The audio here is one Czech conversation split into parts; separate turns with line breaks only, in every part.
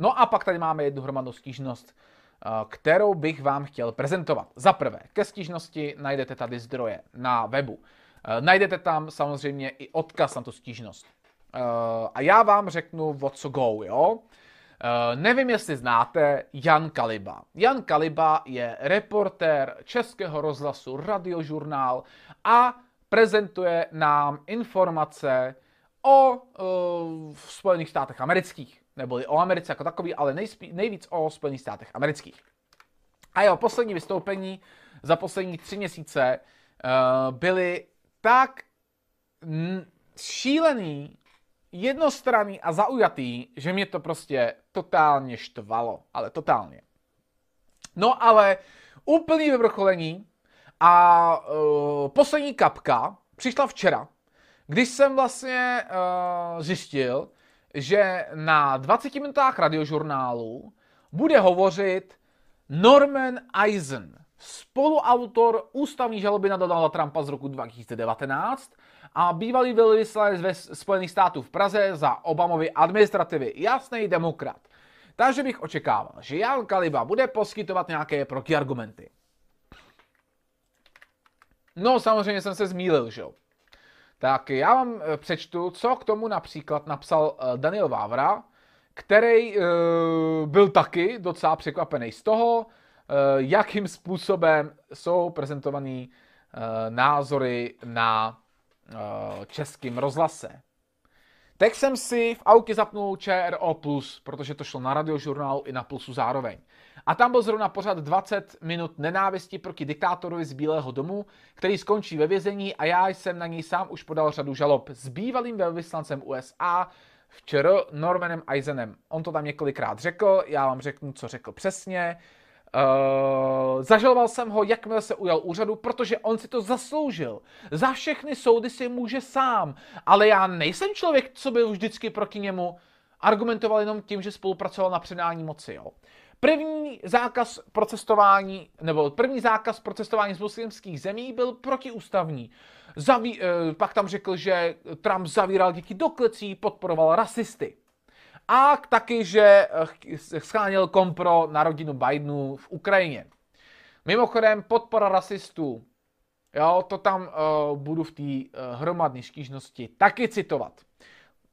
No a pak tady máme jednu hromadnou stížnost, eh, kterou bych vám chtěl prezentovat. Za prvé, ke stížnosti najdete tady zdroje na webu. Eh, najdete tam samozřejmě i odkaz na tu stížnost. Eh, a já vám řeknu, o co go, jo? Nevím, jestli znáte Jan Kaliba. Jan Kaliba je reportér Českého rozhlasu Radiožurnál a prezentuje nám informace o uh, Spojených státech amerických, neboli o Americe jako takový, ale nejspí, nejvíc o Spojených státech amerických. A jeho poslední vystoupení za poslední tři měsíce uh, byly tak šílený, jednostranný a zaujatý, že mě to prostě totálně štvalo. Ale totálně. No ale úplný vyvrcholení a uh, poslední kapka přišla včera, když jsem vlastně uh, zjistil, že na 20 minutách radiožurnálu bude hovořit Norman Eisen, spoluautor ústavní žaloby na Donalda Trumpa z roku 2019 a bývalý velvyslanec ve Spojených států v Praze za Obamovy administrativy, jasný demokrat. Takže bych očekával, že Jan Kaliba bude poskytovat nějaké protiargumenty. No, samozřejmě jsem se zmílil, že jo. Tak já vám eh, přečtu, co k tomu například napsal eh, Daniel Vávra, který uh, byl taky docela překvapený z toho, jakým způsobem jsou prezentované uh, názory na českém rozhlase. Tak jsem si v autě zapnul ČRO+, protože to šlo na radiožurnálu i na Plusu zároveň. A tam byl zrovna pořád 20 minut nenávisti proti diktátorovi z Bílého domu, který skončí ve vězení a já jsem na něj sám už podal řadu žalob s bývalým velvyslancem USA, včera Normanem Eisenem. On to tam několikrát řekl, já vám řeknu, co řekl přesně. Uh, zažaloval jsem ho, jakmile se ujal úřadu, protože on si to zasloužil. Za všechny soudy si může sám, ale já nejsem člověk, co byl vždycky proti němu. Argumentoval jenom tím, že spolupracoval na předání moci. Jo. První zákaz procestování, nebo první zákaz procestování z muslimských zemí byl protiústavní. Zaví, eh, pak tam řekl, že Trump zavíral děti do klecí, podporoval rasisty. A taky, že eh, scháněl kompro na rodinu Bidenu v Ukrajině. Mimochodem, podpora rasistů. Jo, to tam uh, budu v té uh, hromadné stížnosti taky citovat.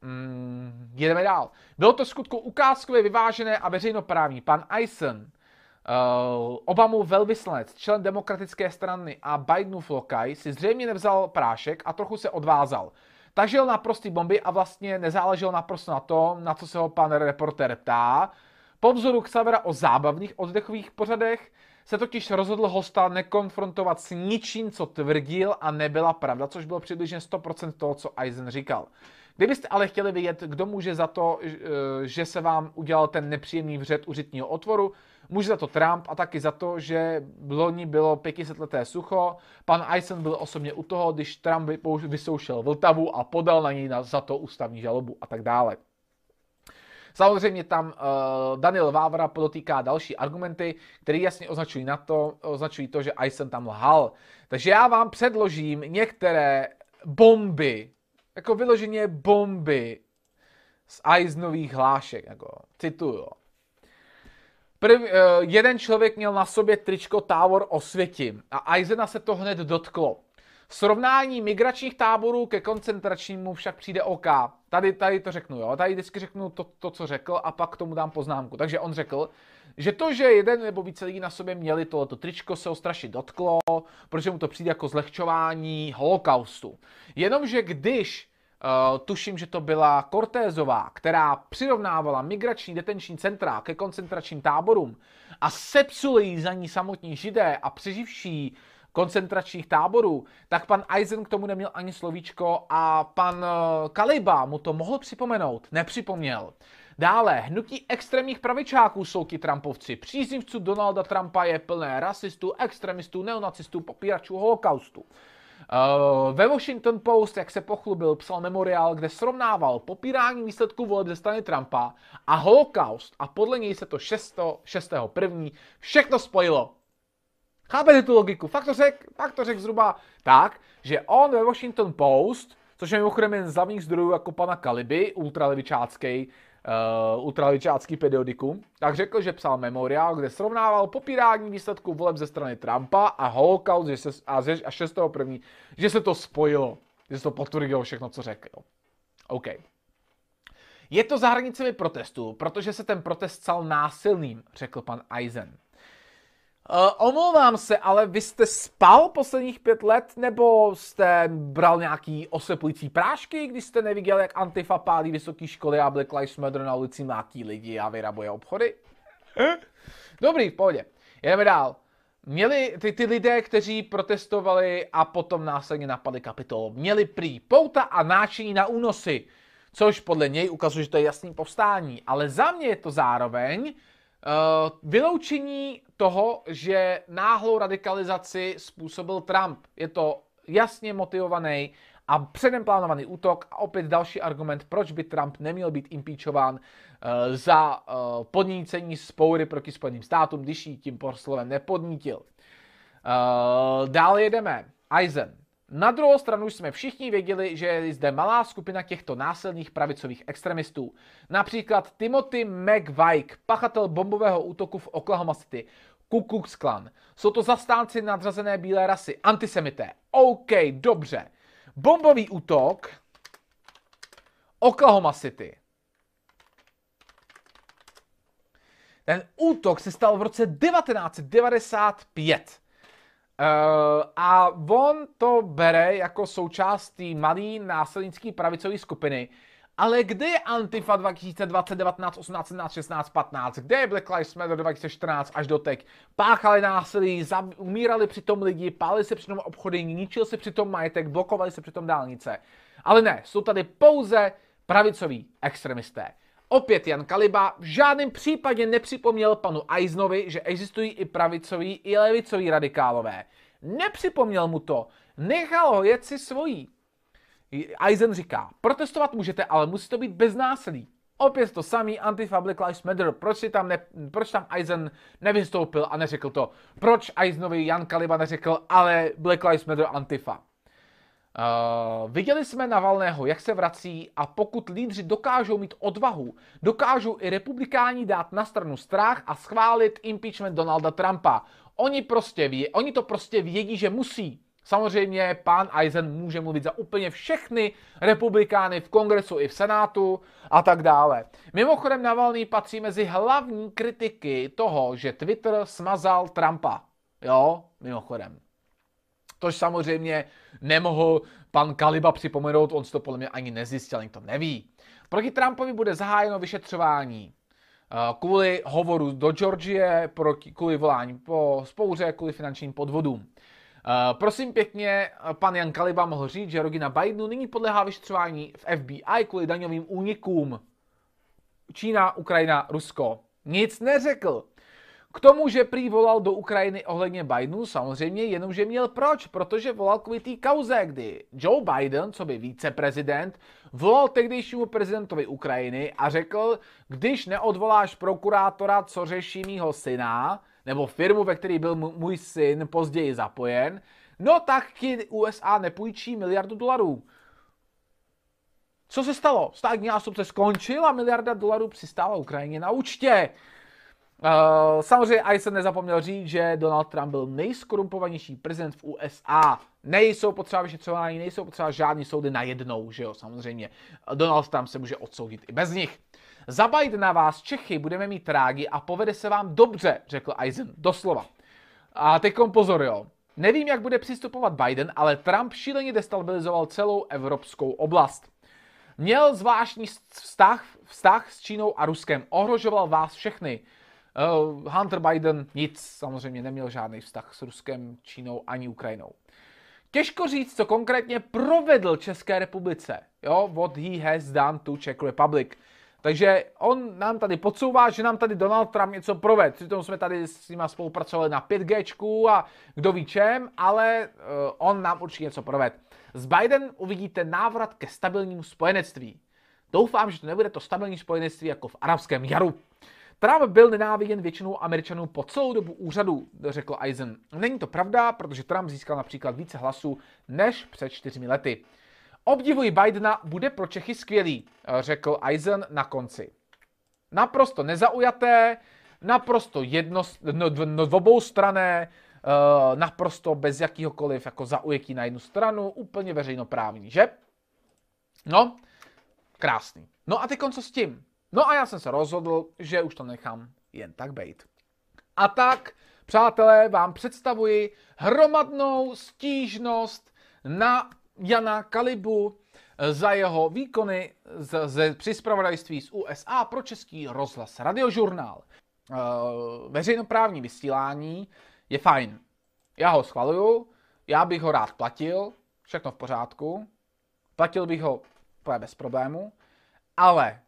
Mm, jedeme dál. Bylo to skutku ukázkově vyvážené a veřejnoprávní. Pan Eisen, uh, Obamův velvyslanec, člen demokratické strany a Bidenův lokaj, si zřejmě nevzal prášek a trochu se odvázal. Tažil na prostý bomby a vlastně nezáležel naprosto na tom, na co se ho pan reporter ptá. Po vzoru Xavera o zábavných oddechových pořadech se totiž rozhodl hosta nekonfrontovat s ničím, co tvrdil a nebyla pravda, což bylo přibližně 100% toho, co Eisen říkal. Kdybyste ale chtěli vědět, kdo může za to, eh, že se vám udělal ten nepříjemný vřet u řitního otvoru, může za to Trump a taky za to, že v loni bylo 500 leté sucho. Pan Eisen byl osobně u toho, když Trump vysoušel Vltavu a podal na něj za to ústavní žalobu a tak dále. Samozřejmě tam uh, Daniel Vávra podotýká další argumenty, které jasně označují, na to, označují to, že Eisen tam lhal. Takže já vám předložím některé bomby, jako vyloženě bomby z Eisenových hlášek, jako cituju. Prv, uh, jeden člověk měl na sobě tričko Tábor osvětím a Eisena se to hned dotklo. Srovnání migračních táborů ke koncentračnímu však přijde OK. Tady, tady to řeknu, jo. Tady vždycky řeknu to, to, co řekl a pak tomu dám poznámku. Takže on řekl, že to, že jeden nebo více lidí na sobě měli tohleto tričko, se ho strašně dotklo, protože mu to přijde jako zlehčování holokaustu. Jenomže když Uh, tuším, že to byla Cortézová, která přirovnávala migrační detenční centra ke koncentračním táborům a sepsuli za ní samotní židé a přeživší koncentračních táborů, tak pan Eisen k tomu neměl ani slovíčko a pan eh, Kaliba mu to mohl připomenout, nepřipomněl. Dále, hnutí extrémních pravičáků jsou ti Trumpovci. Příznivců Donalda Trumpa je plné rasistů, extremistů, neonacistů, popíračů holokaustu. Uh, ve Washington Post, jak se pochlubil, psal memoriál, kde srovnával popírání výsledků voleb ze strany Trumpa a holokaust a podle něj se to 6. 6. první všechno spojilo. Chápete tu logiku? Fakt to řekl fakt to řek zhruba tak, že on ve Washington Post, což je mimochodem jen z hlavních zdrojů jako pana Kaliby, ultralevičácký, uh, ultraličácký periodikum, tak řekl, že psal memoriál, kde srovnával popírání výsledků voleb ze strany Trumpa a holokaust že se, a, ze, a 6.1., že se to spojilo, že se to potvrdilo všechno, co řekl. OK. Je to za hranicemi protestu, protože se ten protest stal násilným, řekl pan Eisen. Uh, omlouvám se, ale vy jste spal posledních pět let, nebo jste bral nějaký oslepující prášky, když jste neviděl, jak Antifa pálí vysoké školy a Black Lives Matter na ulici mlátí lidi a vyrabuje obchody? Dobrý, v pohodě. Jdeme dál. Měli ty, ty lidé, kteří protestovali a potom následně napadli kapitol, měli prý pouta a náčiní na únosy, což podle něj ukazuje, že to je jasný povstání. Ale za mě je to zároveň vyloučení toho, že náhlou radikalizaci způsobil Trump. Je to jasně motivovaný a předem plánovaný útok a opět další argument, proč by Trump neměl být impeachován uh, za uh, podnícení spoury proti Spojeným státům, když ji tím proslovem nepodnítil. Dále jedeme. Eisen. Na druhou stranu jsme všichni věděli, že je zde malá skupina těchto násilných pravicových extremistů. Například Timothy McVike, pachatel bombového útoku v Oklahoma City, Ku Klux Klan. Jsou to zastánci nadřazené bílé rasy, antisemité. OK, dobře. Bombový útok Oklahoma City. Ten útok se stal v roce 1995. Uh, a on to bere jako součást té malé násilnické pravicové skupiny. Ale kde je Antifa 2020, 19, 18, 17, 16, 15? Kde je Black Lives Matter 2014 až do teď? Páchali násilí, zab- umírali přitom lidi, pálili se přitom obchody, ničil se přitom majetek, blokovali se přitom dálnice. Ale ne, jsou tady pouze pravicoví extremisté. Opět Jan Kaliba v žádném případě nepřipomněl panu Eisnovi, že existují i pravicoví, i levicoví radikálové. Nepřipomněl mu to, nechal ho jet si svojí. Eisen říká, protestovat můžete, ale musí to být bez násilí. Opět to samý Antifa Black Lives Matter. Proč, tam ne, proč tam Eisen nevystoupil a neřekl to? Proč Eisenovi Jan Kaliba neřekl, ale Black Lives Matter Antifa? Uh, viděli jsme Navalného, jak se vrací a pokud lídři dokážou mít odvahu, dokážou i republikáni dát na stranu strach a schválit impeachment Donalda Trumpa. Oni, prostě ví, oni to prostě vědí, že musí. Samozřejmě pán Eisen může mluvit za úplně všechny republikány v kongresu i v senátu a tak dále. Mimochodem Navalný patří mezi hlavní kritiky toho, že Twitter smazal Trumpa. Jo, mimochodem. Tož samozřejmě nemohl pan Kaliba připomenout, on to podle mě ani nezjistil, to neví. Proti Trumpovi bude zahájeno vyšetřování eh, kvůli hovoru do Georgie, kvůli volání po spouře, kvůli finančním podvodům. Uh, prosím pěkně, pan Jan Kaliba mohl říct, že rodina Bidenu nyní podléhá vyšetřování v FBI kvůli daňovým únikům. Čína, Ukrajina, Rusko. Nic neřekl. K tomu, že prý volal do Ukrajiny ohledně Bidenu, samozřejmě jenomže měl proč, protože volal kvůli té kauze, kdy Joe Biden, co by víceprezident, volal tehdejšímu prezidentovi Ukrajiny a řekl, když neodvoláš prokurátora, co řeší mýho syna, nebo firmu, ve které byl můj syn později zapojen, no tak ti USA nepůjčí miliardu dolarů. Co se stalo? Státní nástupce skončil a miliarda dolarů přistála Ukrajině na účtě. Uh, samozřejmě i nezapomněl říct, že Donald Trump byl nejskorumpovanější prezident v USA. Nejsou potřeba vyšetřování, nejsou potřeba žádný soudy na jednou, že jo, samozřejmě. Donald Trump se může odsoudit i bez nich. Za na vás Čechy budeme mít rági a povede se vám dobře, řekl Eisen, doslova. A teď pozor, jo. Nevím, jak bude přistupovat Biden, ale Trump šíleně destabilizoval celou evropskou oblast. Měl zvláštní vztah, vztah s Čínou a Ruskem, ohrožoval vás všechny. Uh, Hunter Biden nic, samozřejmě neměl žádný vztah s Ruskem, Čínou ani Ukrajinou. Těžko říct, co konkrétně provedl České republice. Jo, what he has done to Czech Republic. Takže on nám tady podsouvá, že nám tady Donald Trump něco proved. Přitom jsme tady s nima spolupracovali na 5G a kdo ví čem, ale uh, on nám určitě něco proved. Z Biden uvidíte návrat ke stabilnímu spojenectví. Doufám, že to nebude to stabilní spojenectví jako v arabském jaru. Trump byl nenáviděn většinou Američanů po celou dobu úřadu, řekl Eisen. Není to pravda, protože Trump získal například více hlasů než před čtyřmi lety. Obdivuji Bidena, bude pro Čechy skvělý, řekl Eisen na konci. Naprosto nezaujaté, naprosto jedno, no, no, uh, naprosto bez jakýhokoliv jako zaujetí na jednu stranu, úplně veřejnoprávní, že? No, krásný. No a teď co s tím? No a já jsem se rozhodl, že už to nechám jen tak bejt. A tak, přátelé, vám představuji hromadnou stížnost na Jana Kalibu za jeho výkony z, z, při z USA pro český rozhlas radiožurnál. E, veřejnoprávní vysílání je fajn. Já ho schvaluju, já bych ho rád platil, všechno v pořádku. Platil bych ho bez problému, ale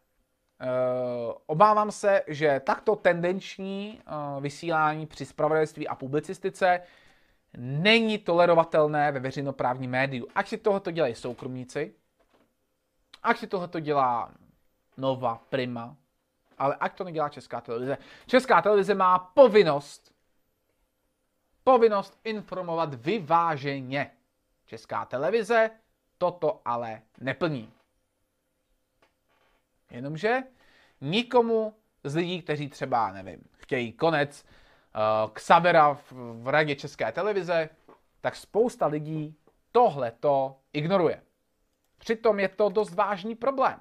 obávám se, že takto tendenční uh, vysílání při spravodajství a publicistice není tolerovatelné ve veřejnoprávním médiu. Ať si tohoto dělají soukromníci, ať si tohoto dělá Nova, Prima, ale ať to nedělá Česká televize. Česká televize má povinnost, povinnost informovat vyváženě. Česká televize toto ale neplní. Jenomže nikomu z lidí, kteří třeba, nevím, chtějí konec uh, Xavera v, v radě České televize, tak spousta lidí tohle to ignoruje. Přitom je to dost vážný problém,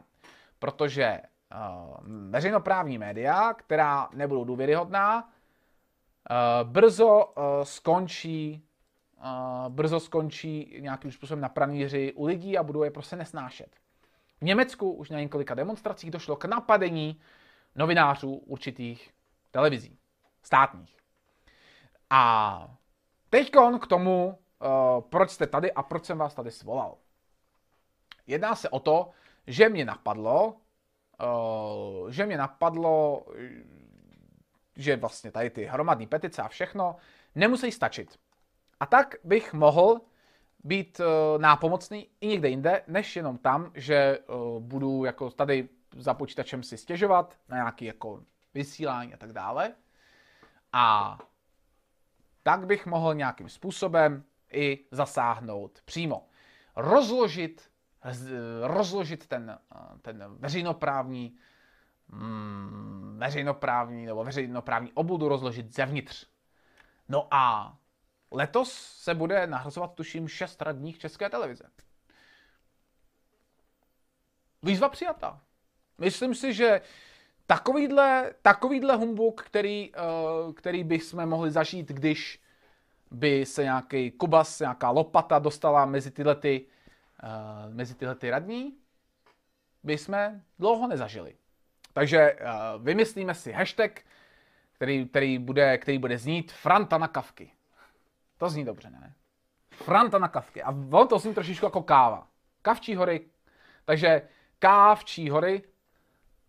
protože uh, veřejnoprávní média, která nebudou důvěryhodná, uh, brzo uh, skončí uh, brzo skončí nějakým způsobem na pranýři u lidí a budou je prostě nesnášet. V Německu už na několika demonstracích došlo k napadení novinářů určitých televizí, státních. A teď k tomu, uh, proč jste tady a proč jsem vás tady svolal. Jedná se o to, že mě napadlo, uh, že mě napadlo, že vlastně tady ty hromadné petice a všechno nemusí stačit. A tak bych mohl být uh, nápomocný i někde jinde, než jenom tam, že uh, budu jako tady za počítačem si stěžovat na nějaký jako vysílání a tak dále. A tak bych mohl nějakým způsobem i zasáhnout přímo. Rozložit, rozložit ten, ten veřejnoprávní, mm, veřejnoprávní nebo veřejnoprávní obudu rozložit zevnitř. No a Letos se bude nahrazovat, tuším, šest radních České televize. Výzva přijata. Myslím si, že takovýhle, takovýhle humbuk, který, uh, který bychom mohli zažít, když by se nějaký kubas, nějaká lopata dostala mezi tyhle, ty, uh, mezi tyhle ty radní, by jsme dlouho nezažili. Takže uh, vymyslíme si hashtag, který, který, bude, který bude znít Franta na kavky. To zní dobře, ne? Franta na kavky. A on to zní trošičku jako káva. Kavčí hory. Takže kávčí hory.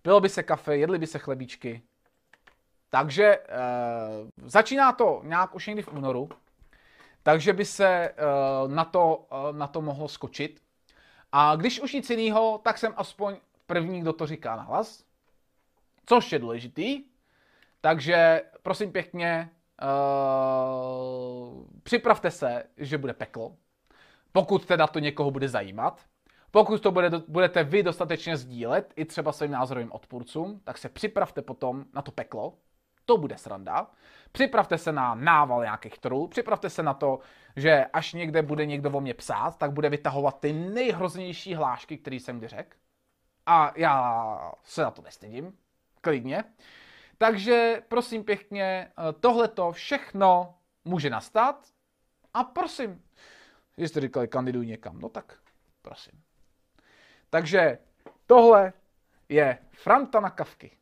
Pilo by se kafe, jedli by se chlebíčky. Takže e, začíná to nějak už někdy v únoru. Takže by se e, na, to, e, na to mohlo skočit. A když už nic jiného, tak jsem aspoň první, kdo to říká na hlas. Což je důležitý. Takže prosím pěkně, připravte se, že bude peklo, pokud teda to někoho bude zajímat. Pokud to bude, budete vy dostatečně sdílet, i třeba svým názorovým odpůrcům, tak se připravte potom na to peklo. To bude sranda. Připravte se na nával nějakých trů, připravte se na to, že až někde bude někdo o mě psát, tak bude vytahovat ty nejhroznější hlášky, které jsem kdy řekl. A já se na to nestydím, klidně. Takže prosím pěkně, eh, tohleto všechno může nastat a prosím, že jste říkali, kandiduj někam, no tak prosím. Takže tohle je Franta na kavky.